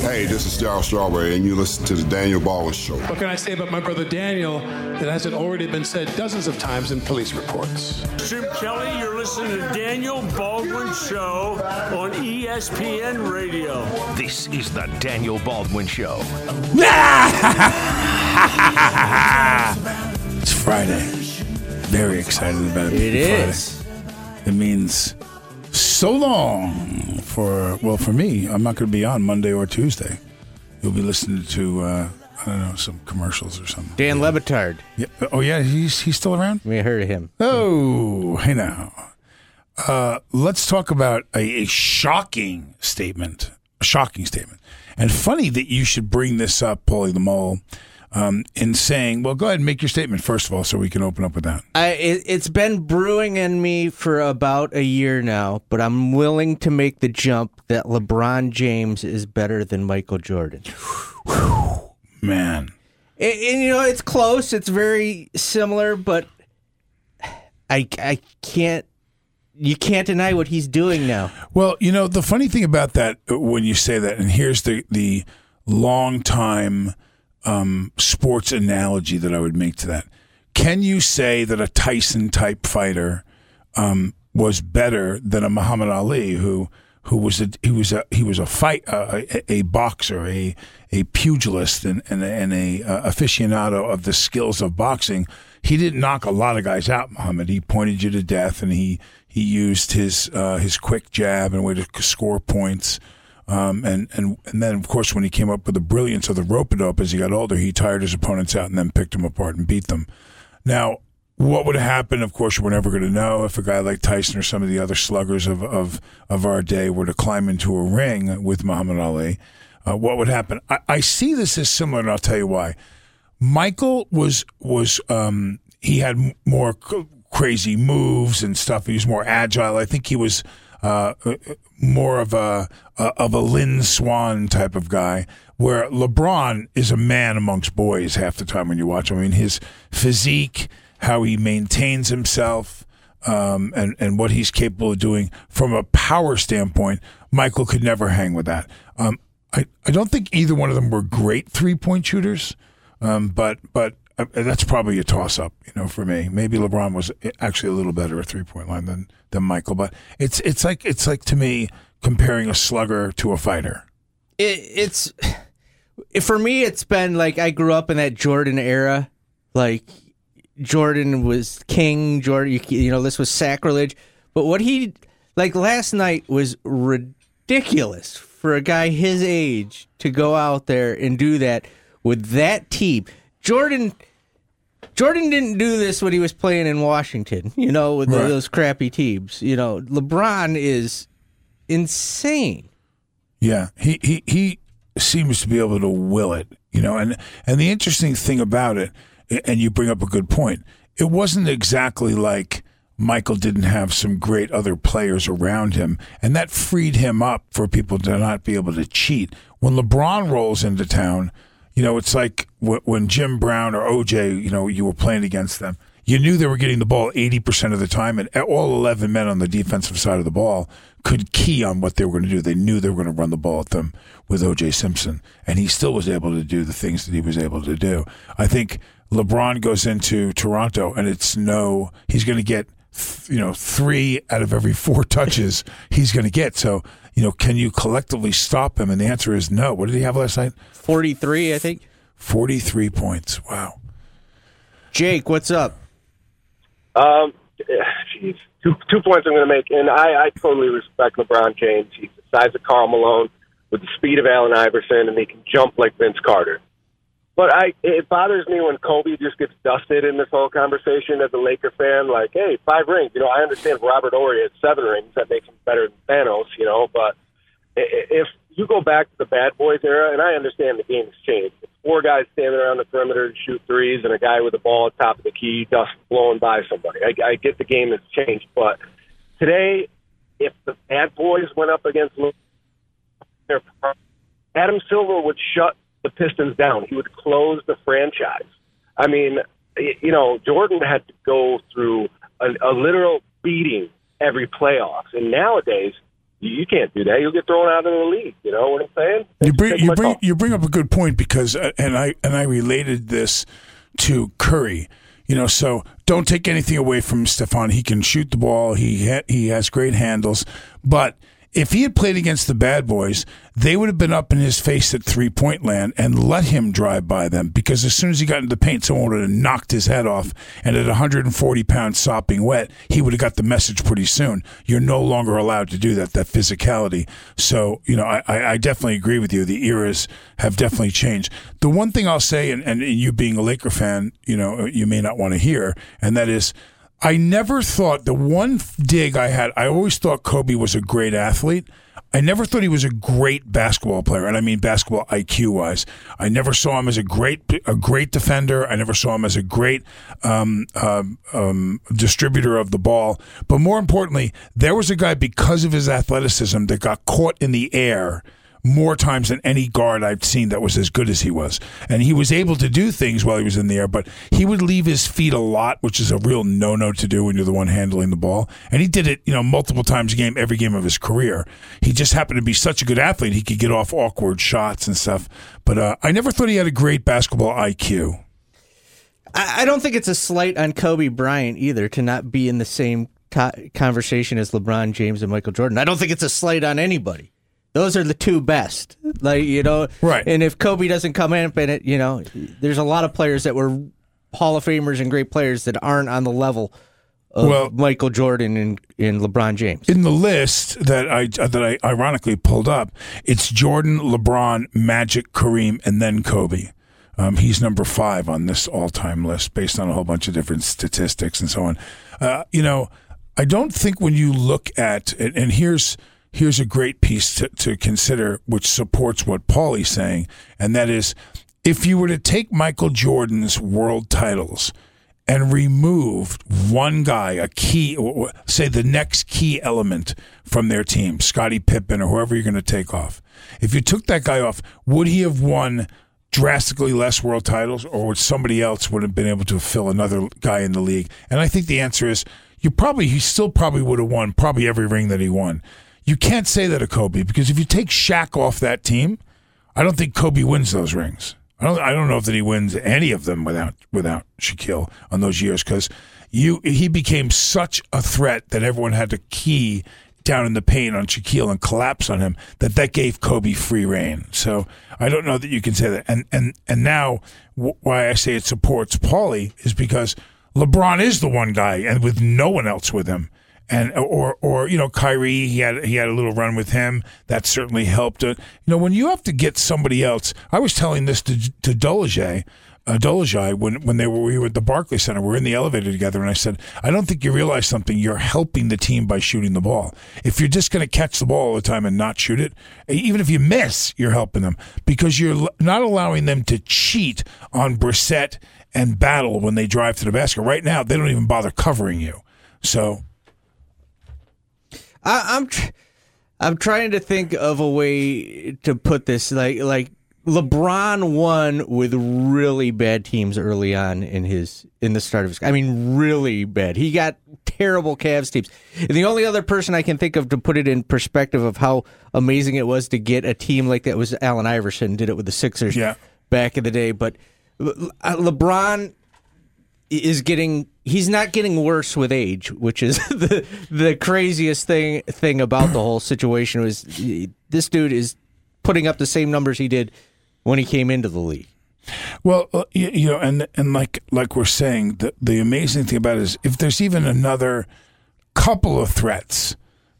Hey, this is Darryl Strawberry, and you listen to the Daniel Baldwin Show. What can I say about my brother Daniel that hasn't already been said dozens of times in police reports? Jim Kelly, you're listening to Daniel Baldwin Show on ESPN Radio. This is the Daniel Baldwin Show. It's Friday. Very excited about it. It being Friday. It means so long for well for me. I'm not going to be on Monday or Tuesday. You'll be listening to uh, I don't know some commercials or something. Dan Le Batard. Yeah. Oh yeah, he's he's still around. We heard of him. Oh, hey now. Uh, let's talk about a, a shocking statement. A shocking statement. And funny that you should bring this up, Paulie the Mole, um, in saying, well, go ahead and make your statement first of all so we can open up with that. I, it, it's been brewing in me for about a year now, but I'm willing to make the jump that LeBron James is better than Michael Jordan. Man. And, and, you know, it's close. It's very similar, but I, I can't. You can't deny what he's doing now. Well, you know, the funny thing about that uh, when you say that, and here's the the long time um, sports analogy that I would make to that. Can you say that a Tyson type fighter um, was better than a Muhammad Ali who who was a he was a he was a fight uh, a, a boxer a a pugilist and and, and a uh, aficionado of the skills of boxing. He didn't knock a lot of guys out, Muhammad. He pointed you to death, and he he used his uh, his quick jab and way to score points. Um, and, and and then of course when he came up with the brilliance of the rope dope as he got older, he tired his opponents out and then picked them apart and beat them. Now, what would happen? Of course, we're never going to know if a guy like Tyson or some of the other sluggers of of, of our day were to climb into a ring with Muhammad Ali. Uh, what would happen? I, I see this as similar, and I'll tell you why. Michael was was um, he had more crazy moves and stuff. He was more agile. I think he was uh, uh, more of a uh, of a Lynn Swann type of guy. Where LeBron is a man amongst boys half the time when you watch him. I mean, his physique, how he maintains himself, um, and and what he's capable of doing from a power standpoint. Michael could never hang with that. Um, I I don't think either one of them were great three point shooters. Um, but but uh, that's probably a toss up, you know, for me. Maybe LeBron was actually a little better at three point line than than Michael, but it's it's like it's like to me comparing a slugger to a fighter. It, it's for me. It's been like I grew up in that Jordan era. Like Jordan was king. Jordan, you, you know, this was sacrilege. But what he like last night was ridiculous for a guy his age to go out there and do that with that team. Jordan. Jordan didn't do this when he was playing in Washington, you know, with Right. those crappy teams. You know, LeBron is insane. Yeah, he he he seems to be able to will it, you know. And and the interesting thing about it, and you bring up a good point. It wasn't exactly like Michael didn't have some great other players around him, and that freed him up for people to not be able to cheat. When LeBron rolls into town, you know, it's like wh- when Jim Brown or OJ, you know, you were playing against them. You knew they were getting the ball 80% of the time, and all 11 men on the defensive side of the ball could key on what they were going to do. They knew they were going to run the ball at them with OJ Simpson, and he still was able to do the things that he was able to do. I think LeBron goes into Toronto, and it's no, he's going to get, you know, three out of every four touches he's going to get. So, you know, can you collectively stop him? And the answer is no. What did he have last night? 43, I think. 43 points. Wow. Jake, what's up? Um, geez, two two points I'm going to make, and I, I totally respect LeBron James. He's the size of Karl Malone, with the speed of Allen Iverson, and he can jump like Vince Carter. But I, it bothers me when Kobe just gets dusted in this whole conversation as a Laker fan. Like, hey, five rings. You know, I understand Robert Horry had seven rings. That makes him better than Thanos. You know, but if you go back to the Bad Boys era, and I understand the game has changed. It's four guys standing around the perimeter to shoot threes, and a guy with the ball at top of the key, dust blowing by somebody. I, I get the game has changed, but today, if the Bad Boys went up against Adam Silver would shut the Pistons down. He would close the franchise. I mean, you know, Jordan had to go through a, a literal beating every playoffs, and nowadays you, can't do that. You'll get thrown out of the league. You know what I'm saying? You bring you bring you bring up a good point because uh, and I and I related this to Curry. You know, so don't take anything away from Stefan. He can shoot the ball. He ha- he has great handles, but if he had played against the bad boys, they would have been up in his face at three point land and let him drive by them because as soon as he got into the paint, someone would have knocked his head off. And at 140 pounds sopping wet, he would have got the message pretty soon. You're no longer allowed to do that, that physicality. So, you know, I, I definitely agree with you. The eras have definitely changed. The one thing I'll say, and, and you being a Laker fan, you know, you may not want to hear, and that is, I never thought the one dig I had, I always thought Kobe was a great athlete. I never thought he was a great basketball player, and I mean basketball IQ wise. I never saw him as a great a great defender. I never saw him as a great um, um, um, distributor of the ball. But more importantly, there was a guy because of his athleticism that got caught in the air more times than any guard I've seen that was as good as he was. And he was able to do things while he was in the air, but he would leave his feet a lot, which is a real no no to do when you're the one handling the ball. And he did it, you know, multiple times a game, every game of his career. He just happened to be such a good athlete, he could get off awkward shots and stuff. But uh, I never thought he had a great basketball IQ. I, don't think it's a slight on Kobe Bryant either to not be in the same co- conversation as LeBron James and Michael Jordan. I don't think it's a slight on anybody. Those are the two best. Like you know, Right. And if Kobe doesn't come in, and it, you know, there's a lot of players that were Hall of Famers and great players that aren't on the level of Well- Michael Jordan and, and LeBron James. in the list that I that I ironically pulled up, it's Jordan, LeBron, Magic, Kareem, and then Kobe. Um, he's number five on this all-time list based on a whole bunch of different statistics and so on. Uh, you know, I don't think when you look at and, and here's here's a great piece to, to consider, which supports what Paulie's saying, and that is, if you were to take Michael Jordan's world titles and removed one guy, a key, say the next key element from their team, Scottie Pippen or whoever you're going to take off, if you took that guy off, would he have won drastically less world titles, or would somebody else would have been able to fill another guy in the league? And I think the answer is you probably he still probably would have won probably every ring that he won. You can't say that of Kobe because if you take Shaq off that team, I don't think Kobe wins those rings. I don't. I don't know if that he wins any of them without without Shaquille on those years because you he became such a threat that everyone had to key down in the paint on Shaquille and collapse on him that that gave Kobe free reign. So I don't know that you can say that. And and and now wh- why I say it supports Paulie is because LeBron is the one guy and with no one else with him and or or you know Kyrie he had he had a little run with him that certainly helped it. You know when you have to get somebody else. I was telling this to to Dolezaj, uh, when when they were we were at the Barclays Center. We were in the elevator together, and I said, I don't think you realize something. You're helping the team by shooting the ball. If you're just going to catch the ball all the time and not shoot it, even if you miss, you're helping them because you're not allowing them to cheat on Brissett and Battle when they drive to the basket. Right now, they don't even bother covering you. So I, I'm tr- I'm trying to think of a way to put this like like LeBron won with really bad teams early on in his in the start of his I mean really bad. He got terrible Cavs teams. And the only other person I can think of to put it in perspective of how amazing it was to get a team like that was Allen Iverson did it with the Sixers Yeah. back in the day, but Le- uh, LeBron is getting he's not getting worse with age, which is the the craziest thing thing about the whole situation was this dude is putting up the same numbers he did when he came into the league. Well, uh, you, you know, and and like like we're saying, the the amazing thing about it is if there's even another couple of threats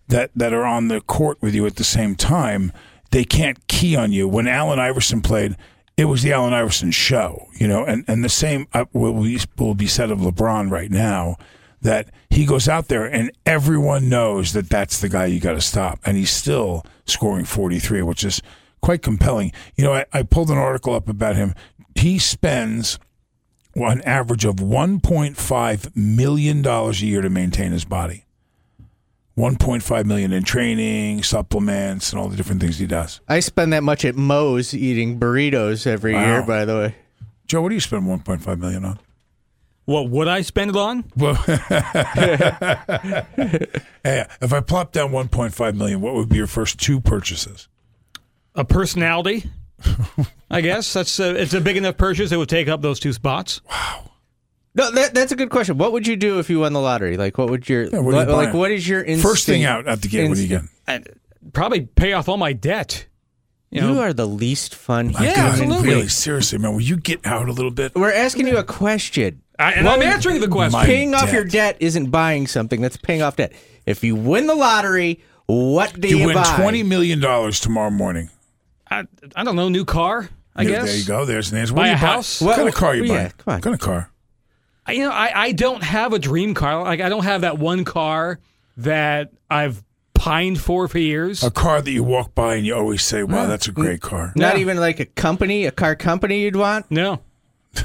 that that are on the court with you at the same time, they can't key on you. When Allen Iverson played, it was the Allen Iverson show, you know, and and the same uh, will be will be said of LeBron right now. That he goes out there and everyone knows that that's the guy you got to stop, and he's still scoring 43, which is quite compelling. You know, I, I pulled an article up about him. He spends an average of $1.5 million a year to maintain his body. 1.5 million in training, supplements, and all the different things he does. I spend that much at Moe's eating burritos every Wow. year. By the way, Joe, what do you spend 1.5 million on? What would I spend it on? Well, hey, if I plop down 1.5 million, what would be your first two purchases? A personality. I guess that's a, it's a big enough purchase that would take up those two spots. No, that, that's a good question. What would you do if you won the lottery? Like, what would your Yeah, what you what- like? buying? What is your instinct? First thing out at the gate, what do you get? And probably pay off all my debt. You You know, are the least fun. My Yeah, God, absolutely. Really, seriously, man, will you get out a little bit? We're asking you a question. I, and What I'm answering the question. My paying off your debt isn't buying something. That's paying off debt. If you win the lottery, what do You, you, win buy? $20 million tomorrow morning. I, I don't know, new car. I There- guess. There you go. There's an answer. Buy What do a you house? What kind of car you yeah, come on. What kind of car? I- You know, I, I don't have a dream car. Like I don't have that one car that I've pined for for years. A car that you walk by and you always say, wow, that's a great car. Not Yeah. even like a company, a car company you'd want. No.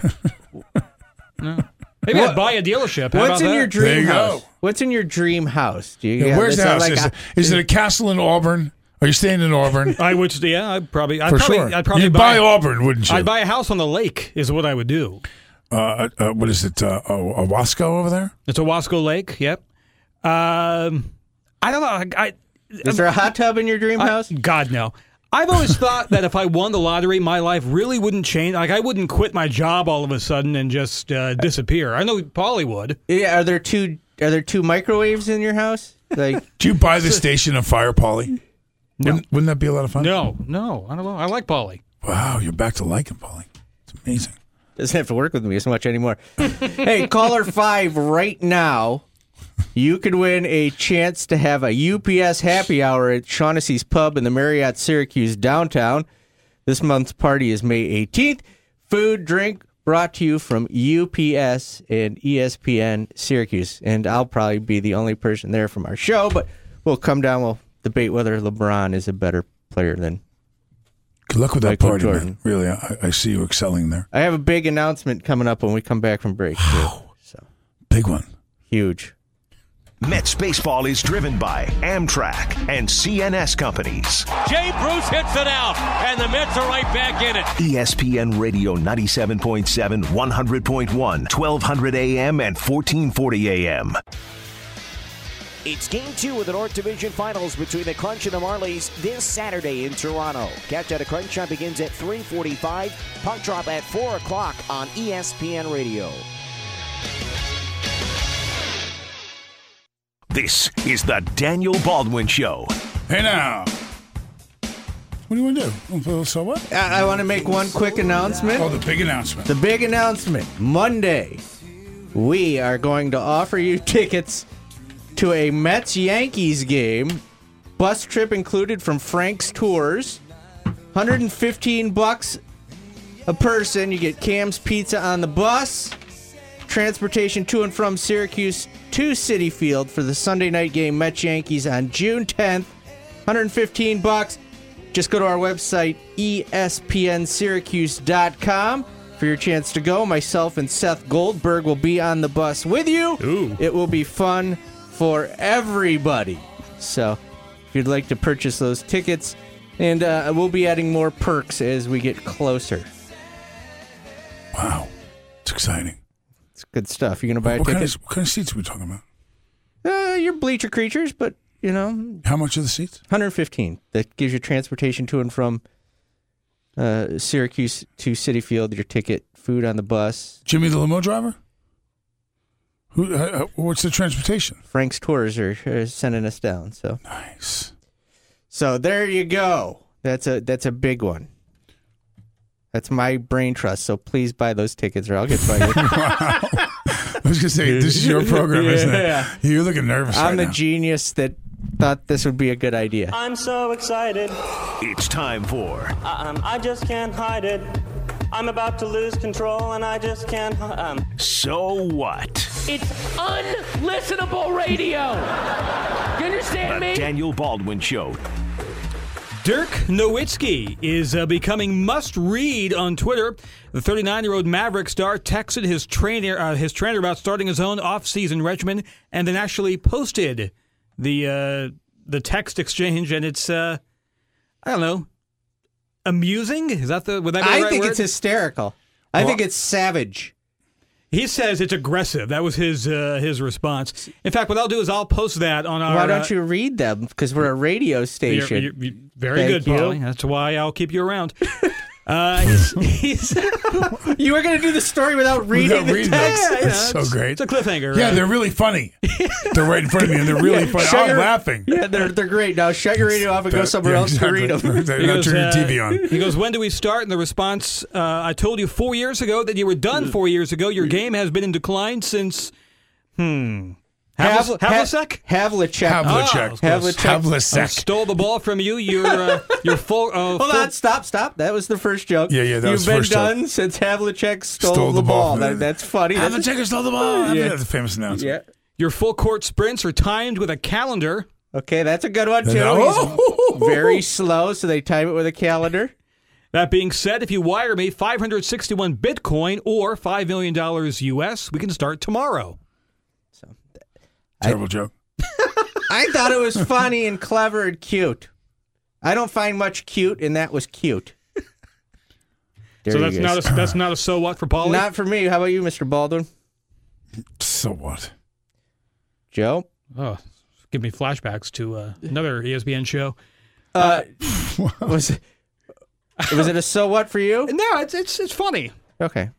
no. Maybe I'd buy a dealership. How What's about in your that? dream you house? go. What's in your dream house? Do you? Yeah, where's is the house? like is, a- it, is it a castle in Auburn? Are you staying in Auburn? I would. Yeah, I'd probably. I'd For probably, sure. I'd probably You'd buy. buy Auburn, wouldn't you? I'd buy a house on the lake. Is what I would do. Uh, uh, what is it? Uh, oh, Owasco over there? It's Owasco Lake. Yep. Um, I don't know. I, I is there a hot tub in your dream I- house? God no. I've always thought that if I won the lottery, my life really wouldn't change. Like I wouldn't quit my job all of a sudden and just uh, disappear. I know Polly would. Yeah. Are there two? Are there two microwaves in your house? Like, Do you buy the station of Fire Polly? Wouldn't, wouldn't that be a lot of fun? No, no, I don't know. I like Polly. Wow, you're back to liking Polly. It's amazing. Doesn't have to work with me as much anymore. hey, caller five right now. You could win a chance to have a UPS happy hour at Shaughnessy's Pub in the Marriott Syracuse downtown. This month's party is May 18th. Food, drink brought to you from UPS and ESPN Syracuse. And I'll probably be the only person there from our show, but we'll come down, we'll debate whether LeBron is a better player than. Good luck with that Michael party, Jordan. man. Really, I, I see you excelling there. I have a big announcement coming up when we come back from break, too. So, Big one. huge. Mets baseball is driven by Amtrak and C&S companies. Jay Bruce hits it out, and the Mets are right back in it. ESPN Radio 97.7, 100.1, 1200 AM, and 1440 AM. It's game two of the North Division Finals between the Crunch and the Marlies this Saturday in Toronto. Catch at a Crunch Time begins at 3:45. Puck drop at 4 o'clock on ESPN Radio. This is the Daniel Baldwin Show. Hey now. What do you want to do? So what? I, I want to make one quick announcement. Oh, the big announcement. The big announcement Monday, we are going to offer you tickets to a Mets Yankees game. Bus trip included from Frank's Tours. 115 bucks a person. You get Cam's Pizza on the bus. Transportation to and from Syracuse to Citi Field for the Sunday night game Mets Yankees on June 10th. 115 bucks. Just go to our website, espnsyracuse.com, for your chance to go. Myself and Seth Goldberg will be on the bus with you. Ooh. It will be fun for everybody. So, if you'd like to purchase those tickets, and uh, we'll be adding more perks as we get closer. Wow. It's exciting. It's good stuff. You're going to buy a What kind, of, what kind of seats are we talking about? Uh, you're bleacher creatures, but, you know, How much are the seats? 115. That gives you transportation to and from uh, Syracuse to Citi Field, your ticket, food on the bus. Jimmy the limo driver? Who? Uh, uh, what's the transportation? Frank's Tours are, are sending us down. So, Nice. so there you go. That's a that's a big one. That's my brain trust. So please buy those tickets, or I'll get fired. wow. I was gonna say this is your program, isn't it? Yeah. You're looking nervous I'm right the now. genius that thought this would be a good idea. I'm so excited. It's time for Um, I just can't hide it. I'm about to lose control, and I just can't. Um, So What? It's unlistenable radio. You understand The me? Daniel Baldwin Show. Dirk Nowitzki is uh, becoming must-read on Twitter. The 39-year-old Maverick star texted his trainer, uh, his trainer about starting his own off-season regimen, and then actually posted the uh, the text exchange. And it's, uh, I don't know, amusing. Is that the? Would that be the I right think word? it's hysterical. I think it's savage. He says it's aggressive. That was his uh, his response. In fact, what I'll do is I'll post that on our. Why don't uh, you read them? Because we're a radio station. You're- you're- you're very Thank good. Paulie. That's why I'll keep you around. Uh, he's, he's, You were going to do the story without reading Without the reading text. them. yeah, That's so great. It's a cliffhanger. Yeah, uh, they're really funny. they're right in front of me, and they're really funny. Shut I'm your- laughing. Yeah, they're they're great. Now shut your radio off and go somewhere Yeah, else to read them. They're He not goes, turn your uh, TV on. He goes, When do we start? And the response, uh, I told you four years ago that you were done four years ago. Your game has been in decline since. Hmm. Havlis- Havlicek? Havlicek. Havlicek. Oh, Havlicek. I Havlicek. stole the ball from you. You're, uh, you're full. Uh, Hold full- on, stop, stop. That was the first joke. Yeah, yeah, that You've was been first joke. done since Havlicek stole, Stole the, the ball ball. That, that's funny. That's- Havlicek stole the ball. Yeah. That's a famous announcement. yeah. Your full court sprints are timed with a calendar. Okay, that's a good one too. Oh! He's very slow, so they time it with a calendar. That being said, if you wire me 561 Bitcoin or $5 million US, we can start tomorrow. Terrible joke. I thought it was funny and clever and cute. I don't find much cute, and that was cute. There so that's not, a, that's not a so what for Paulie? Not for me. How about you, Mr. Baldwin? So what? Joe? oh, give me flashbacks to uh, another ESPN show. Uh, was it, was it a so what for you? No, it's, it's, it's funny. Okay.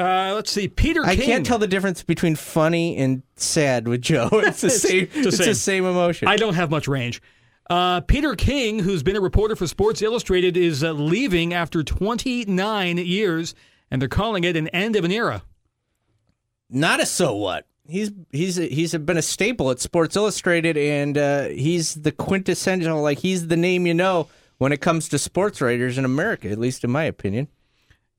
Uh, let's see. Peter I King. can't tell the difference between funny and sad with Joe. It's the It's same. the It's same. the same emotion. I don't have much range. Uh, Peter King, who's been a reporter for Sports Illustrated, is uh, leaving after 29 years, and they're calling it an end of an era. Not a so what. He's he's he's been a staple at Sports Illustrated, and uh, he's the quintessential. Like he's the name you know when it comes to sports writers in America, at least in my opinion.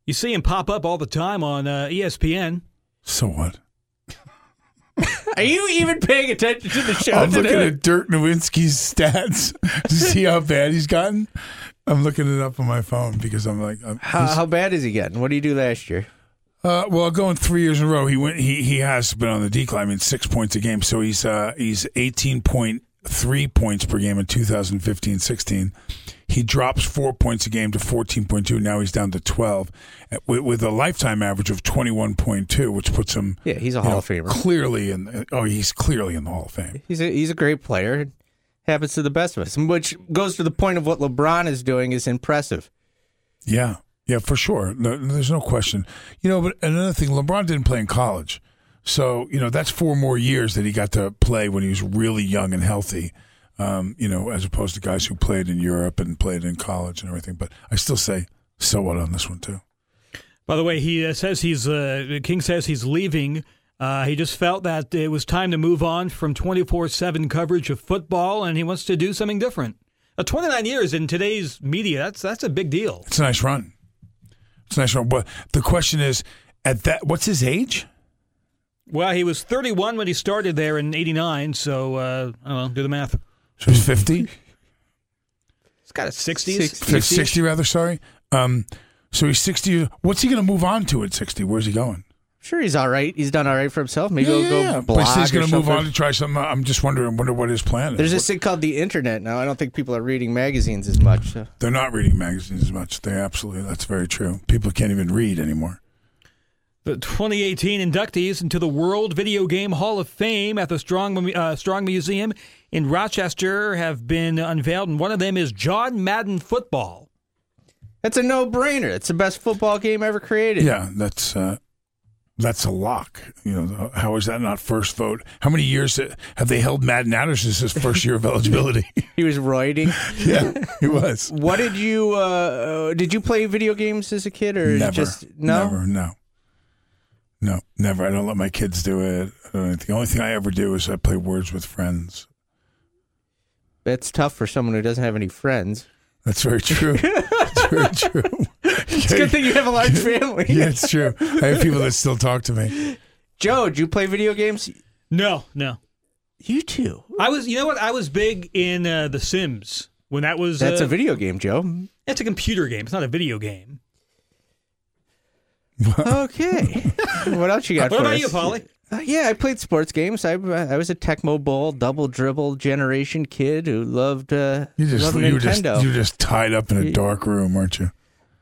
You see him pop up all the time on uh, ESPN. So what? Are you even paying attention to the show I'm looking at Dirk Nowitzki's stats to see how bad he's gotten. I'm looking it up on my phone because I'm like, I'm, How, how bad is he getting? What did he do last year? Uh, well, going three years in a row, he went. He he has been on the decline. I mean, six points a game. So he's uh he's eighteen point three points per game in 2015-16. He drops four points a game to fourteen point two. Now he's down to twelve, uh, with, with a lifetime average of twenty one point two, which puts him. Yeah, he's a Hall know, of Famer. Clearly in. Oh, he's clearly in the Hall of Fame. He's a he's a great player. Happens to the best of us, which goes to the point of what LeBron is doing is impressive. Yeah, yeah, for sure. No, there's no question. You know, but another thing, LeBron didn't play in college, so you know that's four more years that he got to play when he was really young and healthy. Um, you know, as opposed to guys who played in Europe and played in college and everything. But I still say so what on this one too. By the way, he uh, says he's uh, King says he's leaving. Uh, he just felt that it was time to move on from 24/7 coverage of football, and he wants to do something different. Uh, 29 years in today's media—that's that's a big deal. It's a nice run. It's a nice run. But the question is, at that, what's his age? Well, he was 31 when he started there in '89, so uh, I don't know. Do the math. So he's fifty. It's got a 60s. Six- 50, 60 rather. Sorry. Um, so he's sixty. What's he going to move on to at sixty? Where's he going? Sure, he's all right. He's done all right for himself. Maybe he'll go But blog he says he's going to move on to try something. I'm just wondering. Wonder what his plan is. There's this thing called the internet now. I don't think people are reading magazines as much. So. They're not reading magazines as much. They absolutely. That's very true. People can't even read anymore. The 2018 inductees into the World Video Game Hall of Fame at the Strong uh, Strong Museum in Rochester have been unveiled, and one of them is John Madden Football. That's a no-brainer. It's the best football game ever created. Yeah, that's uh, that's a lock. You know, how is that not first vote? How many years have they held Madden out as his first year of eligibility? He was roiding. yeah, he was. What did you? Uh, uh, did you play video games as a kid, or Never. just no? Never. No. No, never. I don't let my kids do it. I don't, the only thing I ever do is I play Words with Friends. That's tough for someone who doesn't have any friends. That's very true. That's very true. It's a good thing you have a large family. yeah, it's true. I have people that still talk to me. Joe, do you play video games? No, no. You too. I was, you know what? I was big in uh, The Sims when that was. That's uh, a video game, Joe. It's a computer game. It's not a video game. Okay. what else you got? What for about us? you, Polly? Uh, yeah, I played sports games. I I was a Tecmo Bowl double dribble generation kid who loved uh, You just loved you were just you were just tied up in a dark room, weren't you?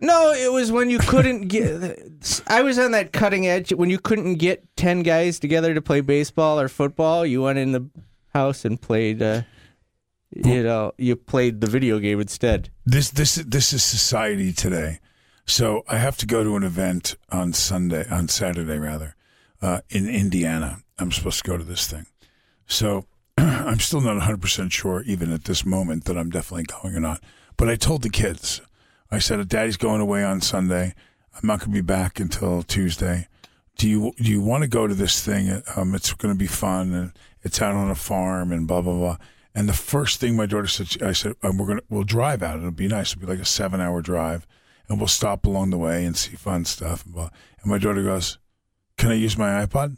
No, it was when you couldn't get. I was on that cutting edge when you couldn't get ten guys together to play baseball or football. You went in the house and played. Uh, you know, you played the video game instead. This this this is society today. So I have to go to an event on Sunday, on Saturday rather, uh, in Indiana. I'm supposed to go to this thing. So I'm still not 100 percent sure, even at this moment, that I'm definitely going or not. But I told the kids, I said, "Daddy's going away on Sunday. I'm not going to be back until Tuesday. Do you do you want to go to this thing? Um, it's going to be fun, and it's out on a farm, and blah blah blah." And the first thing my daughter said, I said, um, "We're gonna we'll drive out. It'll be nice. It'll be like a seven hour drive, and we'll stop along the way and see fun stuff." And, blah. and my daughter goes, "Can I use my iPod?"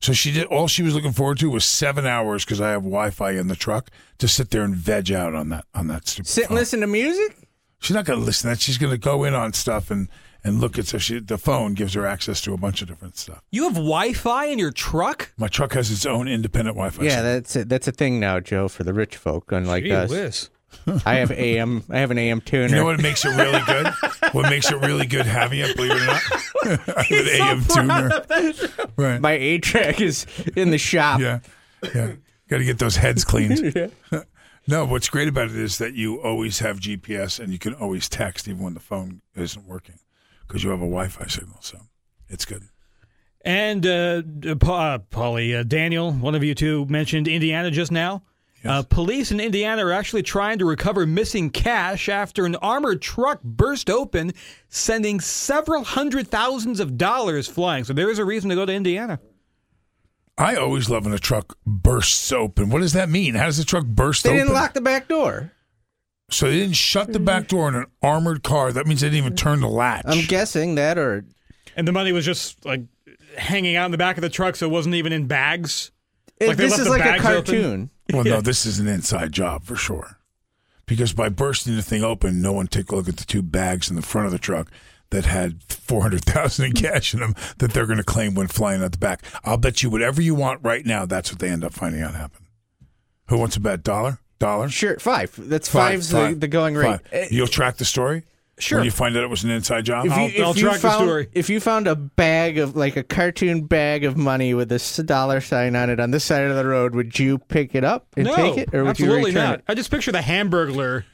So she did. All she was looking forward to was seven hours because I have Wi-Fi in the truck to sit there and veg out on that on that stupid. Sit and listen to music. She's not going to listen to that. She's going to go in on stuff and and look at so she the phone gives her access to a bunch of different stuff. You have Wi-Fi in your truck? My truck has its own independent Wi-Fi. Yeah, that's a, that's a thing now, Joe, for the rich folk, unlike Gee us. whiz. I have AM. I have an AM tuner. You know what makes it really good? what makes it really good having it, believe it or not? I have an AM tuner. Right. My A track is in the shop. Yeah. Yeah. Got to get those heads cleaned. no, what's great about it is that you always have GPS and you can always text even when the phone isn't working because you have a Wi Fi signal. So it's good. And uh, Pa- uh, Paulie, uh, Daniel, one of you two mentioned Indiana just now. Uh, police in Indiana are actually trying to recover missing cash after an armored truck burst open, sending several hundred thousands of dollars flying. So there is a reason to go to Indiana. I always love when a truck bursts open. What does that mean? How does the truck burst They open? They didn't lock the back door. so they didn't shut the back door in an armored car. That means they didn't even turn the latch. I'm guessing that, or And the money was just like hanging out in the back of the truck, so it wasn't even in bags. It- Like this is like a cartoon. open? Well, no, this is an inside job for sure. Because by bursting the thing open, no one took a look at the two bags in the front of the truck that had four hundred thousand in hmm. cash in them that they're going to claim when flying out the back. I'll bet you whatever you want right now. That's what they end up finding out happened. Who wants a bet dollar? Dollar? Sure, five. That's Five, five's five, the, the going rate. five. You'll track the story. Sure. When you find out it was an inside job. If you, I'll- if I'll you track the story. If you found a bag of like a cartoon bag of money with a s- dollar sign on it on this side of the road, would you pick it up and no, take it, or would absolutely you return not. it? I just picture the Hamburglar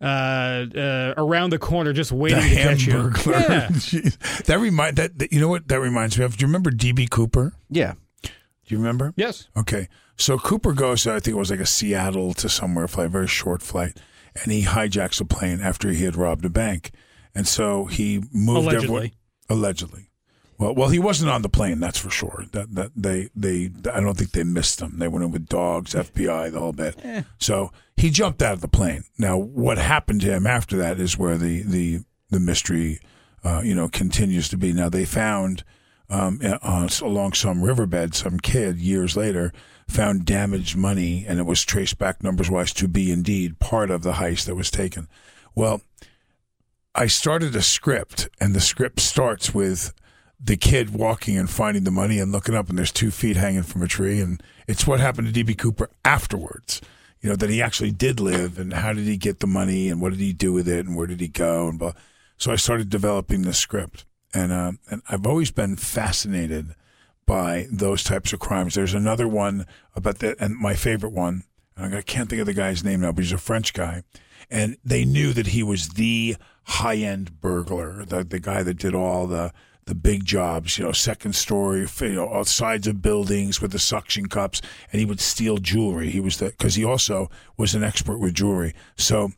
uh, uh, around the corner, just waiting the to catch you. Hamburglar. Yeah. Jeez. That remind that, that you know what that reminds me of. Do you remember DB Cooper? Yeah. Do you remember? Yes. Okay. So Cooper goes, I think it was like a Seattle to somewhere, flight, very short flight, and he hijacks a plane after he had robbed a bank. And so he moved Allegedly. everyone. Allegedly. Well, well, he wasn't on the plane, that's for sure. That that they they I don't think they missed him. They went in with dogs, FBI, the whole bit. So he jumped out of the plane. Now, what happened to him after that is where the the the mystery, uh, you know, continues to be. Now they found um, uh, along some riverbed, some kid years later found damaged money, and it was traced back numbers wise to be indeed part of the heist that was taken. Well, I started a script, and the script starts with the kid walking and finding the money and looking up, and there's two feet hanging from a tree, and it's what happened to DB Cooper afterwards. You know that he actually did live, and how did he get the money, and what did he do with it, and where did he go, and blah. So I started developing the script, and uh, and I've always been fascinated by those types of crimes. There's another one about that, and my favorite one. I can't think of the guy's name now, but he's a French guy, and they knew that he was the high end burglar, the the guy that did all the the big jobs, you know, second story, you know, sides of buildings with the suction cups, and he would steal jewelry. He was the because he also was an expert with jewelry. So,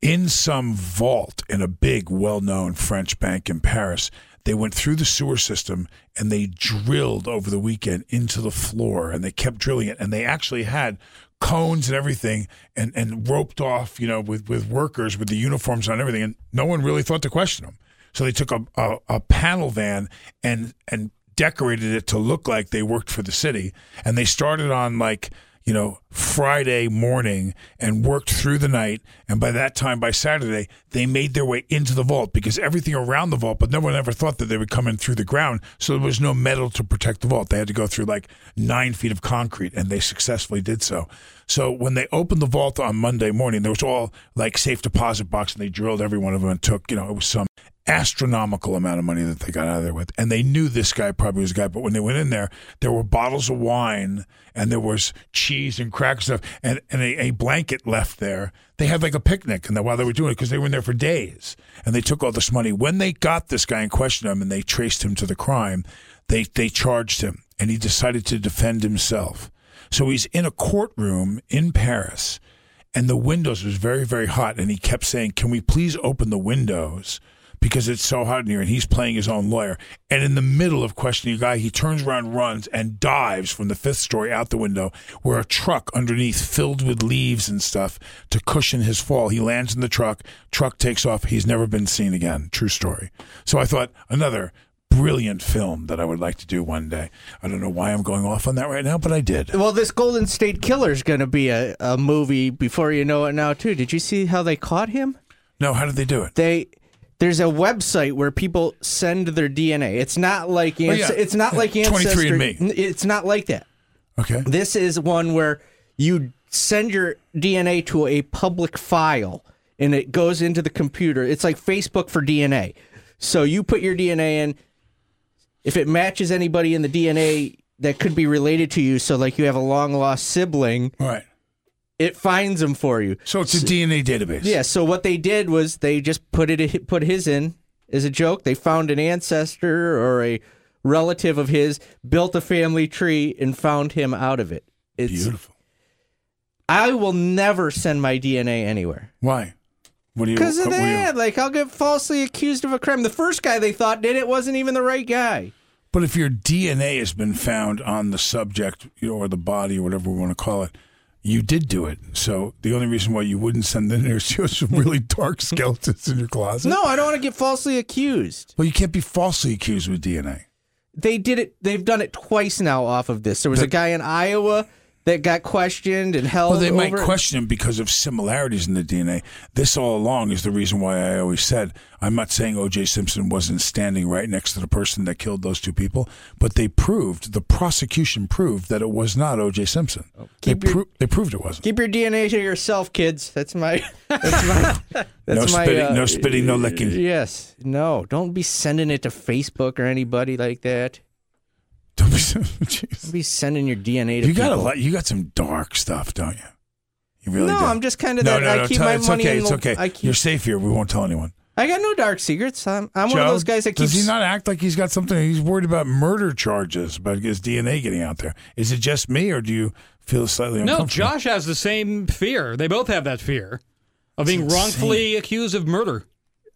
in some vault in a big, well known French bank in Paris, they went through the sewer system and they drilled over the weekend into the floor, and they kept drilling it, and they actually had cones and everything and, and roped off, you know, with, with workers with the uniforms on everything. And no one really thought to question them. So they took a, a, a panel van and, and decorated it to look like they worked for the city. And they started on like, you know, Friday morning and worked through the night. And by that time, by Saturday, they made their way into the vault because everything around the vault, but no one ever thought that they would come in through the ground. So there was no metal to protect the vault. They had to go through like nine feet of concrete, and they successfully did so. So when they opened the vault on Monday morning, there was all like safe deposit box, and they drilled every one of them and took, you know, it was some astronomical amount of money that they got out of there with. And they knew this guy probably was a guy. But when they went in there, there were bottles of wine and there was cheese and crack stuff and, and a, a blanket left there. They had like a picnic and while they were doing it because they were in there for days and they took all this money. When they got this guy and questioned him and they traced him to the crime, they, they charged him and he decided to defend himself. So he's in a courtroom in Paris and the windows was very, very hot. And he kept saying, Can we please open the windows? Because it's so hot in here and he's playing his own lawyer. And in the middle of questioning a guy, he turns around, runs, and dives from the fifth story out the window where a truck underneath filled with leaves and stuff to cushion his fall. He lands in the truck, truck takes off. He's never been seen again. True story. So I thought another brilliant film that I would like to do one day. I don't know why I'm going off on that right now, but I did. Well, this Golden State Killer is going to be a, a movie before you know it now, too. Did you see how they caught him? No, how did they do it? They there's a website where people send their DNA. It's not like Oh, yeah. it's not like ancestry. 23andMe. N- It's not like that. Okay. This is one where you send your DNA to a public file and it goes into the computer. It's like Facebook for DNA. So you put your DNA in. If it matches anybody in the DNA that could be related to you, so like you have a long lost sibling, Right. It finds them for you. So it's a DNA database. Yeah. So what they did was they just put it put his in as a joke. They found an ancestor or a relative of his, built a family tree, and found him out of it. It's Beautiful. I will never send my DNA anywhere. Why? What do you? Because of what do you- that, like I'll get falsely accused of a crime. The first guy they thought did it wasn't even the right guy. But if your DNA has been found on the subject you know, or the body or whatever we want to call it, you did do it. So the only reason why you wouldn't send in there is you have some really dark skeletons in your closet. No, I don't want to get falsely accused. Well, you can't be falsely accused with DNA. They did it. They've done it twice now off of this. There was a guy in Iowa that got questioned and held. Well, they might question him because of similarities in the DNA. This all along is the reason why I always said I'm not saying O.J. Simpson wasn't standing right next to the person that killed those two people, but they proved the prosecution proved that it was not O.J. Simpson. they, Oh, your- pro- they proved it wasn't. Keep your DNA to yourself, kids. That's my. That's my. That's No my, spitting- uh, no spitting, no licking. Yes, no. Don't be sending it to Facebook or anybody like that. Don't be, Don't be sending your DNA to you got a people. lot. You got some dark stuff, don't you? You really no, do. I'm just kind of no, that. no, I no. keep tell- my it's money okay. in It's the- okay. I keep- You're safe here. We won't tell anyone. I got no dark secrets. I'm, I'm one of those guys that keeps. Does he not act like he's got something? He's worried about murder charges, about his DNA getting out there. Is it just me, or do you feel slightly No, uncomfortable? Josh has the same fear. They both have that fear of being It's wrongfully accused of murder.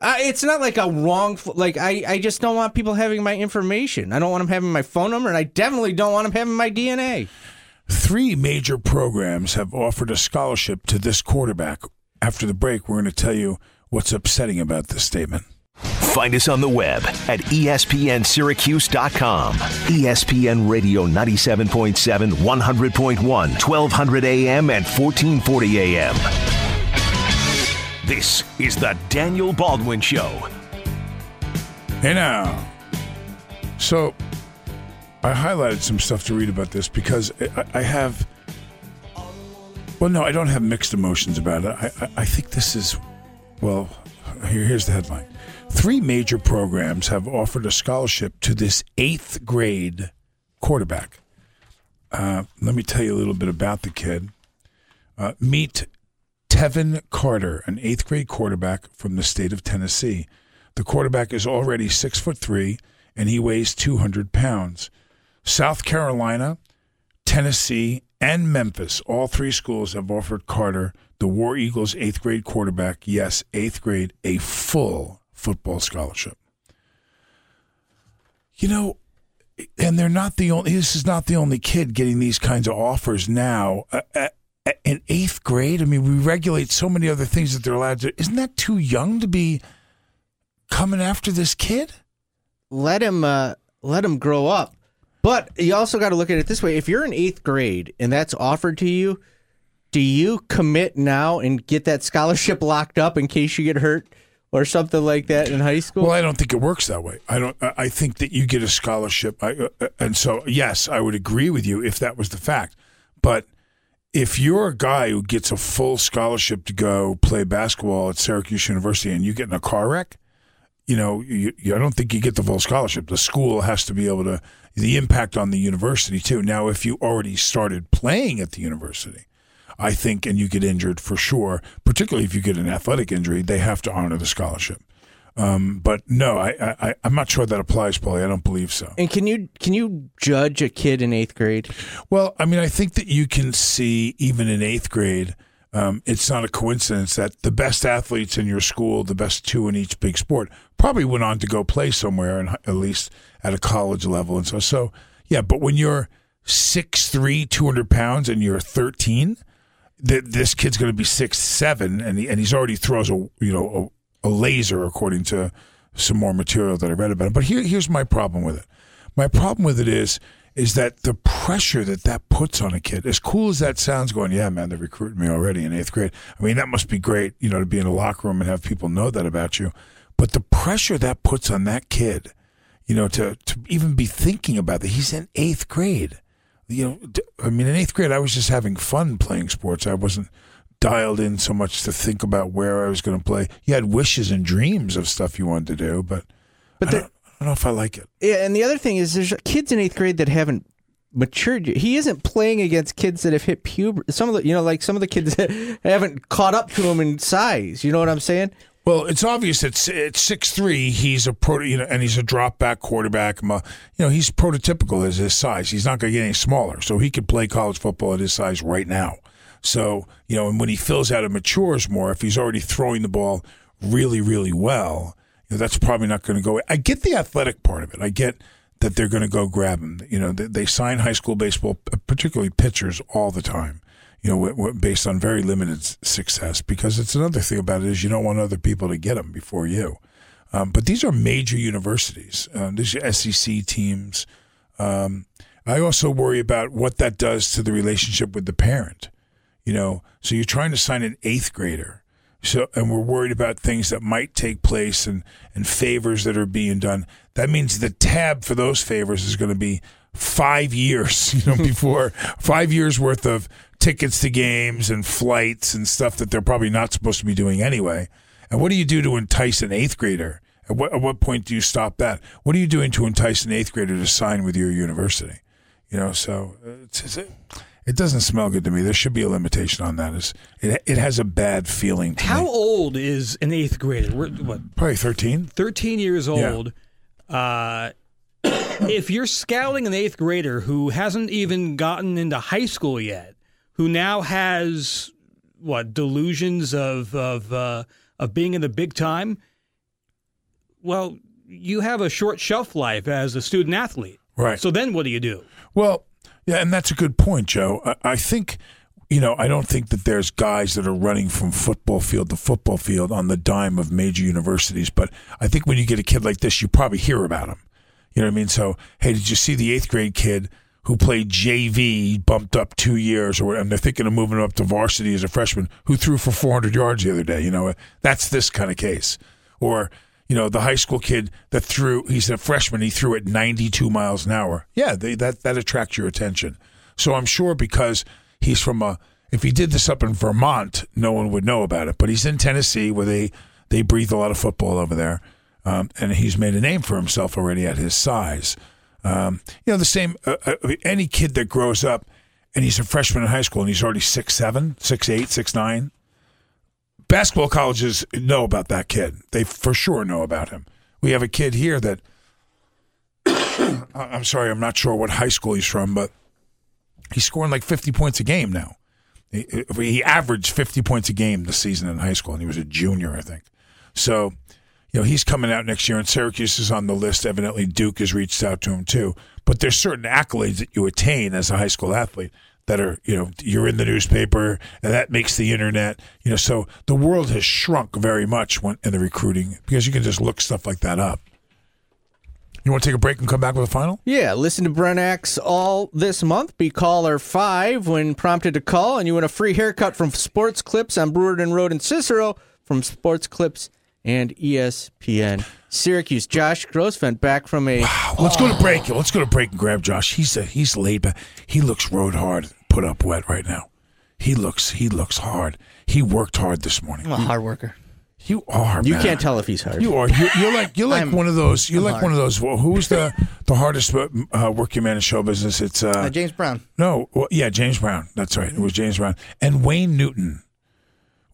Uh, it's not like a wrong. Like I, I just don't want people having my information. I don't want them having my phone number, and I definitely don't want them having my DNA. Three major programs have offered a scholarship to this quarterback. After the break, we're going to tell you what's upsetting about this statement. Find us on the web at espnsyracuse.com. ESPN Radio 97.7, 100.1, 1200 AM, and 1440 AM. This is the Daniel Baldwin Show. Hey now. So, I highlighted some stuff to read about this because I, have. Well, no, I don't have mixed emotions about it. I, I, I think this is. Well, here, here's the headline. Three major programs have offered a scholarship to this eighth grade quarterback. Uh, let me tell you a little bit about the kid. Uh, meet Tevin Carter, an eighth grade quarterback from the state of Tennessee. The quarterback is already six foot three and he weighs 200 pounds. South Carolina, Tennessee, and Memphis, all three schools have offered Carter, the War Eagles eighth grade quarterback, yes, eighth grade, a full football scholarship. You know, and they're not the only. This is not the only kid getting these kinds of offers now. Uh, uh, in eighth grade, I mean, we regulate so many other things that they're allowed to. Isn't that too young to be coming after this kid? Let him, uh, let him grow up. But you also got to look at it this way: if you're in eighth grade and that's offered to you, do you commit now and get that scholarship locked up in case you get hurt or something like that in high school? Well, I don't think it works that way. I don't. I think that you get a scholarship, I, uh, and so yes, I would agree with you if that was the fact. But if you're a guy who gets a full scholarship to go play basketball at Syracuse University and you get in a car wreck, you know, you, you, I don't think you get the full scholarship. The school has to be able to the impact on the university too. Now, if you already started playing at the university, I think, and you get injured for sure, particularly if you get an athletic injury, they have to honor the scholarship. Um, but no, I, I, I'm not sure that applies, Paulie. I don't believe so. And can you can you judge a kid in eighth grade? Well, I mean, I think that you can see even in eighth grade, um, it's not a coincidence that the best athletes in your school, the best two in each big sport, probably went on to go play somewhere, and at least at a college level. And so, so yeah. But when you're six three, two hundred pounds, and you're 13, th- this kid's going to be six seven, and he, and he's already throws a you know a, laser according to some more material that I read about it. But here, here's my problem with it. My problem with it is is that the pressure that that puts on a kid, as cool as that sounds, going, yeah, man, they're recruiting me already in eighth grade. I mean, that must be great, you know, to be in a locker room and have people know that about you. But the pressure that puts on that kid, you know, to, to even be thinking about that, he's in eighth grade. You know, I mean, in eighth grade, I was just having fun playing sports. I wasn't dialed in so much to think about where I was going to play. You had wishes and dreams of stuff you wanted to do, but, But I, the- don't, I don't know if I like it. Yeah, and the other thing is, there's kids in eighth grade that haven't matured. yet. He isn't playing against kids that have hit puberty. Some of the, you know, like some of the kids that haven't caught up to him in size. You know what I'm saying? Well, it's obvious that at six three, he's a pro, you know, and he's a drop back quarterback. You know, he's prototypical as his size. He's not going to get any smaller, so he could play college football at his size right now. So you know, and when he fills out and matures more, if he's already throwing the ball really, really well, you know, that's probably not going to go. I get the athletic part of it. I get that they're going to go grab him. You know, they, they sign high school baseball, particularly pitchers, all the time. You know, based on very limited success, because it's another thing about it is you don't want other people to get them before you. Um, but these are major universities. Uh, these are SEC teams. Um, I also worry about what that does to the relationship with the parent. You know, so you're trying to sign an eighth grader. So, and we're worried about things that might take place and, and favors that are being done. That means the tab for those favors is going to be five years, you know, before five years worth of tickets to games and flights and stuff that they're probably not supposed to be doing anyway. And what do you do to entice an eighth grader? At what, at what point do you stop that? What are you doing to entice an eighth grader to sign with your university? You know, so uh, it's, it's, it doesn't smell good to me. There should be a limitation on that. It's, it, it has a bad feeling to How me. old is an eighth grader? We're, what, Probably 13. 13 years old. Uh, if you're scouting an eighth grader who hasn't even gotten into high school yet, who now has what delusions of of uh, of being in the big time, well, you have a short shelf life as a student athlete. Right. So then, what do you do? Well, yeah, and that's a good point, Joe. I, I think, you know, I don't think that there's guys that are running from football field to football field on the dime of major universities, but I think when you get a kid like this, you probably hear about him. You know what I mean? So, hey, did you see the eighth grade kid who played JV, bumped up two years, or and they're thinking of moving him up to varsity as a freshman, who threw for 400 yards the other day? You know, that's this kind of case. Or, you know, the high school kid that threw, he's a freshman, he threw at 92 miles an hour. Yeah, they, that, that attracts your attention. So I'm sure because he's from a, if he did this up in Vermont, no one would know about it. But he's in Tennessee where they, they breathe a lot of football over there. Um, and he's made a name for himself already at his size. Um, you know, the same, uh, uh, any kid that grows up and he's a freshman in high school and he's already six seven, six eight, six nine. Basketball colleges know about that kid. They for sure know about him. We have a kid here that I'm sorry, I'm not sure what high school he's from, but he's scoring like 50 points a game now. He, he averaged 50 points a game this season in high school, and he was a junior, I think. So, you know, he's coming out next year, and Syracuse is on the list. Evidently, Duke has reached out to him too. But there's certain accolades that you attain as a high school athlete that are, you know, you're in the newspaper, and that makes the internet. You know, so the world has shrunk very much when, in the recruiting because you can just look stuff like that up. You want to take a break and come back with a final? Yeah, listen to Brent Axe all this month. Be caller five when prompted to call, and you win a free haircut from Sports Clips on Brewerton Road in Cicero from Sports Clips and ESPN Syracuse. Josh Grossvent back from a. Let's go to break. Let's go to break and grab Josh. He's a, he's laid back. He looks road hard, put up wet right now. He looks he looks hard. He worked hard this morning. I'm a hard worker. You are. You man. can't tell if he's hard. You are. You're, you're like you're like I'm- one of those. You're I'm like hard. one of those. Well, who's the the hardest uh, working man in show business? It's uh, Uh, James Brown. no. Well, yeah, James Brown. That's right. It was James Brown and Wayne Newton.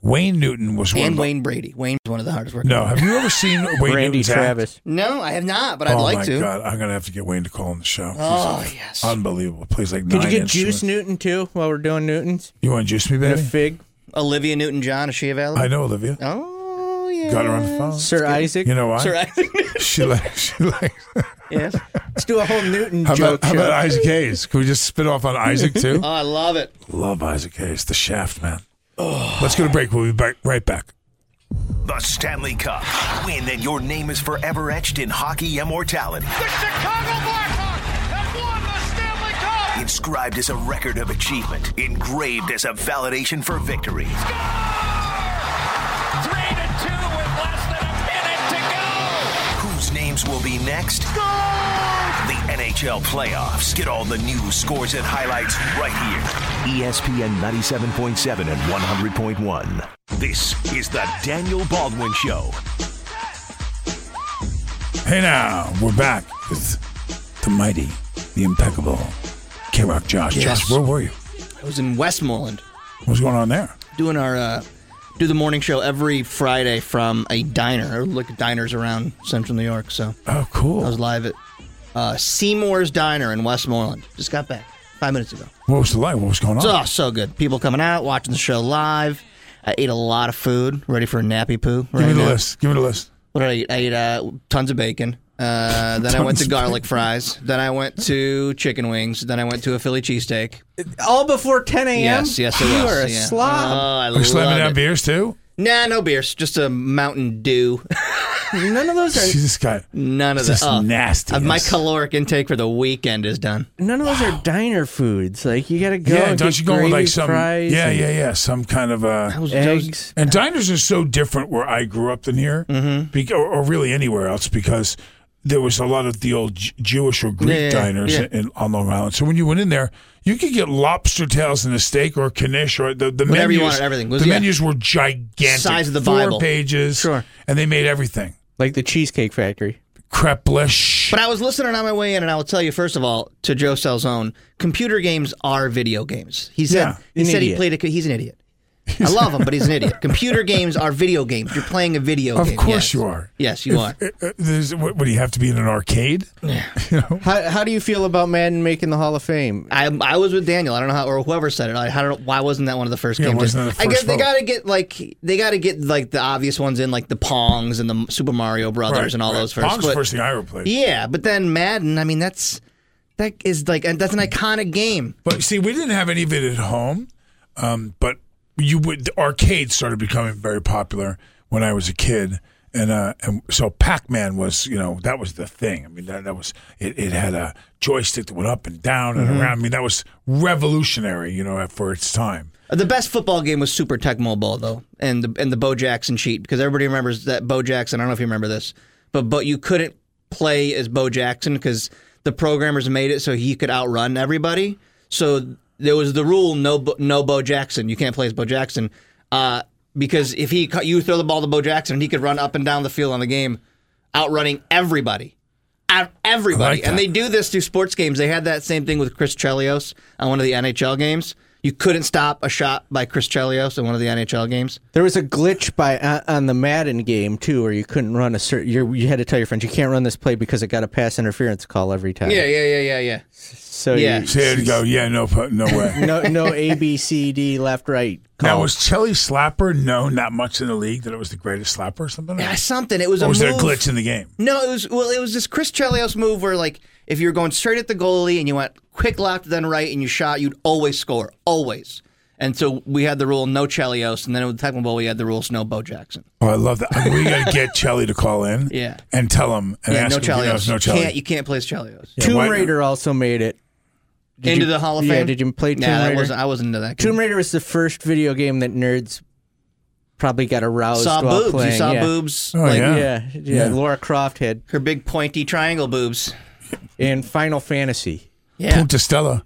Wayne Newton was one. And of, Wayne Brady. Wayne's one of the hardest workers. No, have you ever seen Wayne Randy Newton's act? Travis. No, I have not, but I'd oh like to. Oh my god, I'm gonna have to get Wayne to call on the show. Oh, He's yes. unbelievable. Plays like Could you get instruments. Juice Newton too while we're doing Newtons? You want to juice me, And a baby? fig? Olivia Newton John, is she available? I know Olivia. Oh, yeah. Got her on the phone. Sir Isaac? You know why? Sir Isaac. She likes. she likes. yes. Let's do a whole Newton How joke about, how show. about Isaac Hayes? Can we just spit off on Isaac too? Oh, I love it. Love Isaac Hayes, the Shaft man. Let's go to break. We'll be back right back. The Stanley Cup. Win and your name is forever etched in hockey immortality. The Chicago Blackhawks have won the Stanley Cup! Inscribed as a record of achievement, engraved as a validation for victory. Three go! Whose names will be next? The NHL playoffs. Get all the news, scores, and highlights right here. ESPN 97.7 and 100.1. This is the Daniel Baldwin Show. Hey now, we're back with the mighty, the impeccable K Rock Josh. Yes. Josh, where were you? I was in Westmoreland What's going on there? doing our uh, do the morning show every Friday from a diner or look at diners around Central New York. So Oh, cool. I was live at uh, Seymour's Diner in Westmoreland. Just got back five minutes ago. What was the light? What was going on? Oh, so good. People coming out, watching the show live. I ate a lot of food, ready for a nappy poo. Give me the now. list. Give me the list. What did I eat? I ate uh, tons of bacon. Uh, then I went to garlic bacon. fries. Then I went to chicken wings. Then I went to a Philly cheesesteak. All before 10 a.m.? Yes, yes, it You was. are a yeah. slob. Oh, I Are you slamming down it. beers too? Nah, no beers. Just a Mountain Dew. None of those are this guy. None of It's that. just nasty. Uh, my caloric intake for the weekend is done. none of those are diner foods. Like you got to go. Yeah, and don't get you go with gravy, like some? fries Yeah, and yeah, yeah. Some kind of uh, I was, was- eggs. And diners are so different where I grew up than here, mm-hmm. or, or really anywhere else, because there was a lot of the old J- Jewish or Greek Yeah, yeah, diners yeah. In, on Long Island. So when you went in there, you could get lobster tails and a steak or a knish or the, the Whatever you menus. wanted, everything. Was- the yeah. menus were gigantic, Size of the four Bible. pages, Sure. and they made everything Like the Cheesecake Factory. creplish. But I was listening on my way in, and I will tell you first of all to Joe Salzone, computer games are video games. He said Yeah, he an said he played a. He's an idiot. I love him, but he's an idiot. Computer games are video games. You're playing a video Of game. Of course yes. you are. Yes, you are. Uh, uh, there's- what, what do you have to be in an arcade? How, how do you feel about Madden making the Hall of Fame? I I was with Daniel. I don't know how or whoever said it. I, I don't know why wasn't that one of the first Yeah, games. wasn't that the I guess first they got to get like they got to get like the obvious ones in, like the Pongs and the Super Mario Brothers Right, and all right. those first. Pong's the But- first thing I ever played. Yeah, but then Madden. I mean, that's that is like that's an iconic game. But see, we didn't have any of it at home. Um, but you would the arcades started becoming very popular when I was a kid, and uh, and so Pac Man was you know that was the thing. I mean that that was it, it had a joystick that went up and down and around. I mean that was revolutionary, you know, for its time. The best football game was Super Tecmo Bowl, though, and the and the Bo Jackson cheat because everybody remembers that Bo Jackson. I don't know if you remember this, but but you couldn't play as Bo Jackson because the programmers made it so he could outrun everybody. So there was the rule: no Bo- no Bo Jackson. You can't play as Bo Jackson uh, because if he you throw the ball to Bo Jackson, he could run up and down the field on the game, outrunning everybody. Out everybody, like and they do this through sports games. They had that same thing with Chris Chelios on one of the NHL games. You couldn't stop a shot by Chris Chelios in one of the NHL games. There was a glitch by uh, on the Madden game too, where you couldn't run a certain. You you had to tell your friends you can't run this play because it got a pass interference call every time. Yeah, yeah, yeah, yeah, yeah. So Yeah. you- So you had to go, yeah, no, no way. no no A B C D left right. now was Chelly Slapper known that much in the league that it was the greatest slapper or something? Yeah, something. It was or a was there a glitch in the game? No, it was well. It was this Chris Chelios move where, like, if you were going straight at the goalie and you went quick left then right and you shot, you'd always score, always. And so we had the rule no Chelios, and then with the Tecmo Bowl we had the rules no Bo Jackson. Oh, I love that. I mean, we got to get Chelly to call in. Yeah. And tell him and yeah, ask no him if he knows Chelios. no Chelly. Can't, you can't play as Chelios. Yeah, Tomb why- Raider also made it. Did Into you- the Hall of Yeah, Fame? did you play Tomb Nah, Raider? wasn't- I wasn't into that game. Tomb Raider was the first video game that nerds probably got aroused Saw while boobs. playing. You saw yeah. boobs. Oh, like, yeah. Yeah, yeah, Yeah. Lara Croft had Her big pointy triangle boobs. In Final Fantasy. Yeah. Punta Stella.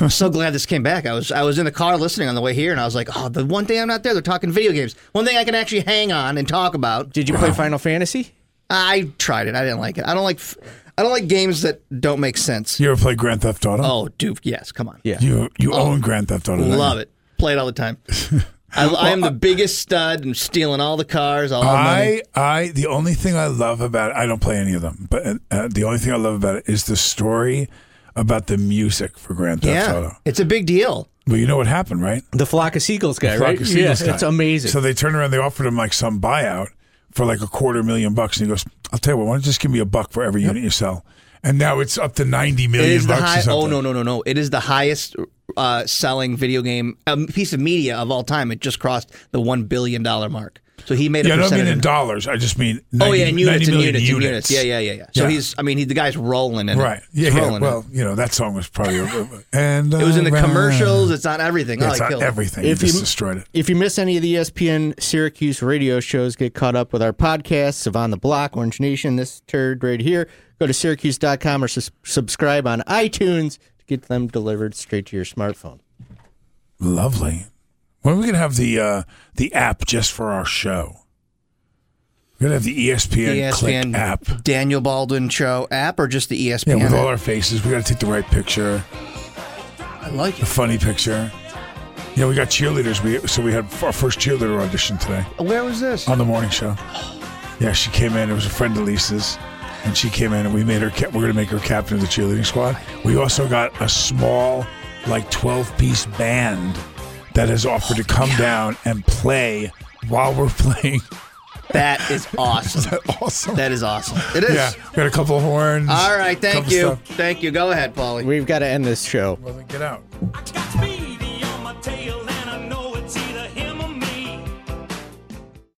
I'm so glad this came back. I was I was in the car listening on the way here, and I was like, oh, the one thing I'm not there, they're talking video games. One thing I can actually hang on and talk about. Did you play Final Fantasy? I tried it. I didn't like it. I don't like f- I don't like games that don't make sense. You ever play Grand Theft Auto? Oh, dude, yes, come on. Yeah. You you Oh. own Grand Theft Auto. don't Love it. Play it all the time. I, I am the biggest stud and stealing all the cars, all the money. I I the only thing I love about it, I don't play any of them, but uh, the only thing I love about it is the story about the music for Grand Theft Yeah, Auto. it's a big deal. Well, you know what happened, right? The Flock of Seagulls guy, Flock right? of Seagulls yeah, guy. it's amazing. So they turned around, they offered him like some buyout for like a quarter million bucks, and he goes, "I'll tell you what, why don't you just give me a buck for every unit you sell?" And now it's up to ninety It million is the high. Oh no no no no! It is the highest uh, selling video game um, piece of media of all time. It just crossed the one billion dollar mark. So he made a Yeah, I don't mean in of- dollars. I just mean 90, oh yeah, in units, 90 in million units, in units. Yeah, yeah, yeah, yeah. So Yeah. he's. I mean, he, the guy's rolling in it. right. Yeah, yeah. rolling in. Well, you know that song was probably and It was in uh, the commercials. It's on everything. Yeah, oh, it's I on everything. If he just you- destroyed it. If you miss any of the ESPN Syracuse radio shows, get caught up with our podcasts of On the Block, Orange Nation, this turd right here. Go to syracuse.com or sus- subscribe on iTunes to get them delivered straight to your smartphone. Lovely. When are we gonna have the uh, the app just for our show? We're gonna have the ESPN, The Click ESPN app. Daniel Baldwin show app or just the E Yeah, ESPN? with all our faces. We got to take the right picture, I like a funny picture. Yeah, we got cheerleaders. We so we had our first cheerleader audition today Where was this? on the morning show. Yeah, she came in. It was a friend of Lisa's, and she came in, and we made her. We're gonna make her captain of the cheerleading squad. We also got a small, like twelve piece band that has offered to come down and play while we're playing. That is awesome. That awesome. That is awesome. It is. Yeah, we got a couple of horns. All right. Thank you. stuff. Thank you. Go ahead, Paulie. We've got to end this show. Well, then get out.